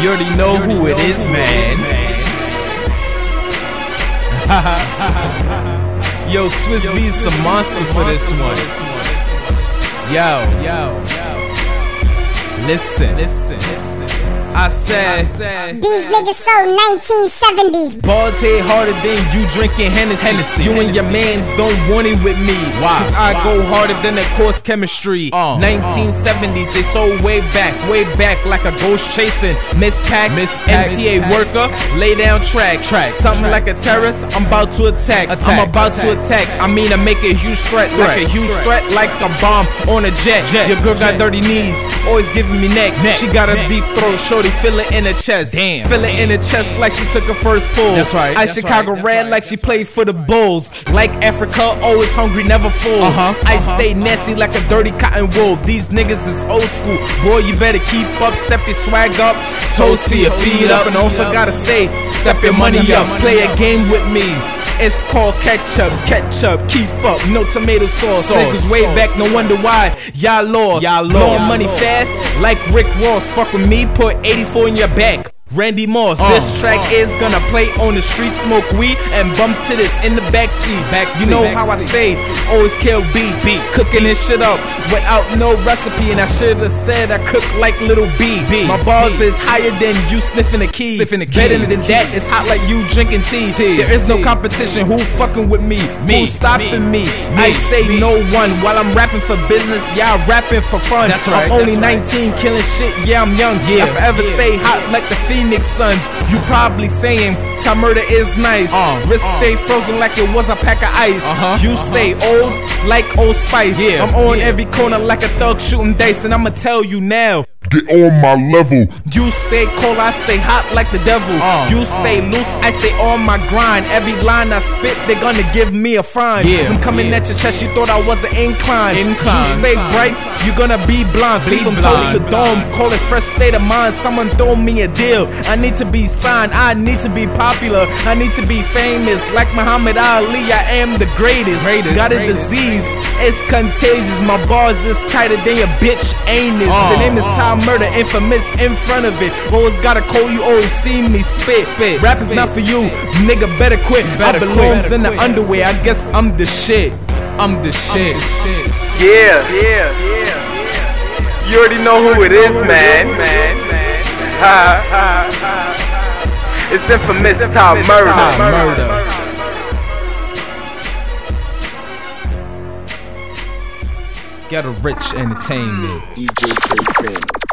You already know who it is, man. Yo, Swizz Beatz a monster for this one. Yo, yo. Listen, listen. I said, These niggas so 1970s. Balls hit harder than you drinking Hennessy. Hennessy, you and your Hennessy. mans don't want it with me. Why? Cause I go harder than the course chemistry. Uh, 1970s, they so way back, way back like a ghost chasing. Miss Pack, Miss Pack, MTA Pack. worker, lay down track. Track, Something track. like a terrorist, I'm about to attack. Attack, I'm about to attack. attack. I mean, I make a huge threat, like a huge threat. threat, like a bomb on a jet. Jet, Your girl got dirty knees, always giving me neck. Neck, She got a neck. deep throat, shorty feel it in her chest. Damn, feel it in her chest like she took her first pull. That's right, that's Chicago right, red right, like she played for the Bulls. Like Africa, always hungry, never full. Uh-huh, I uh-huh. stay nasty like a dirty cotton wool. These niggas is old school. Boy, you better keep up, step your swag up, toes to your feet up, and also gotta say, step your money up, play a game with me. It's called ketchup, ketchup, keep up, no tomato sauce. Sauce, Niggas way sauce. back, no wonder why y'all lost. Y'all lost. money fast, like Rick Ross. Fuck with me, put 84 in your back. Randy Moss, Uh, this track uh. is gonna play on the street, smoke weed, and bump to this in the backseat. Back you know back how I stay, always kill beats, Beats. cooking this shit up without no recipe. And I should've said I cook like Lil B. B. My bars B. is higher than you sniffing a key. Sniffing a key. Better than that, it's hot like you drinking tea. Tea, There is no competition. Who fucking with me? Me, Who's stopping me? me, I say me. no one. While I'm rapping for business, y'all rapping for fun. That's right, I'm only that's right. 19, killing shit. Yeah, I'm young. Yeah, I forever yeah. stay hot like the Phoenix Suns. You probably saying time murder is nice. Uh, Wrist uh. stay frozen like it was a pack of ice. Uh-huh, You stay old like Old Spice. Yeah, I'm on yeah. every corner like a thug shooting dice, and I'ma tell you now. Get on my level. You stay cold, I stay hot like the devil. Uh, you stay uh, loose, I stay on my grind. Every line I spit, they gonna give me a fine. Yeah, I'm coming yeah. at your chest, you thought I was an incline. Incline. You stay Incline. bright, you gonna be blind. Be Feed from blind. toe to dome, call it fresh state of mind. Someone throw me a deal. I need to be signed, I need to be popular. I need to be famous, like Muhammad Ali. I am the greatest. Greatest, Got a greatest. disease, it's contagious. My bars is tighter than your bitch anus. Uh, the name is uh. Tom Murder, infamous in front of it. Always gotta call you, always see me spit. Spit, Rap is spit, not for you, spit. nigga. Better quit. Better I quit, belongs better in the quit. underwear. I guess I'm the shit. I'm the shit. Yeah, yeah, yeah. You already know who it is, man. Man, man. Ha, ha, ha. It's infamous Tom Murder. Tom Murder. Get a rich entertainment. DJ Trey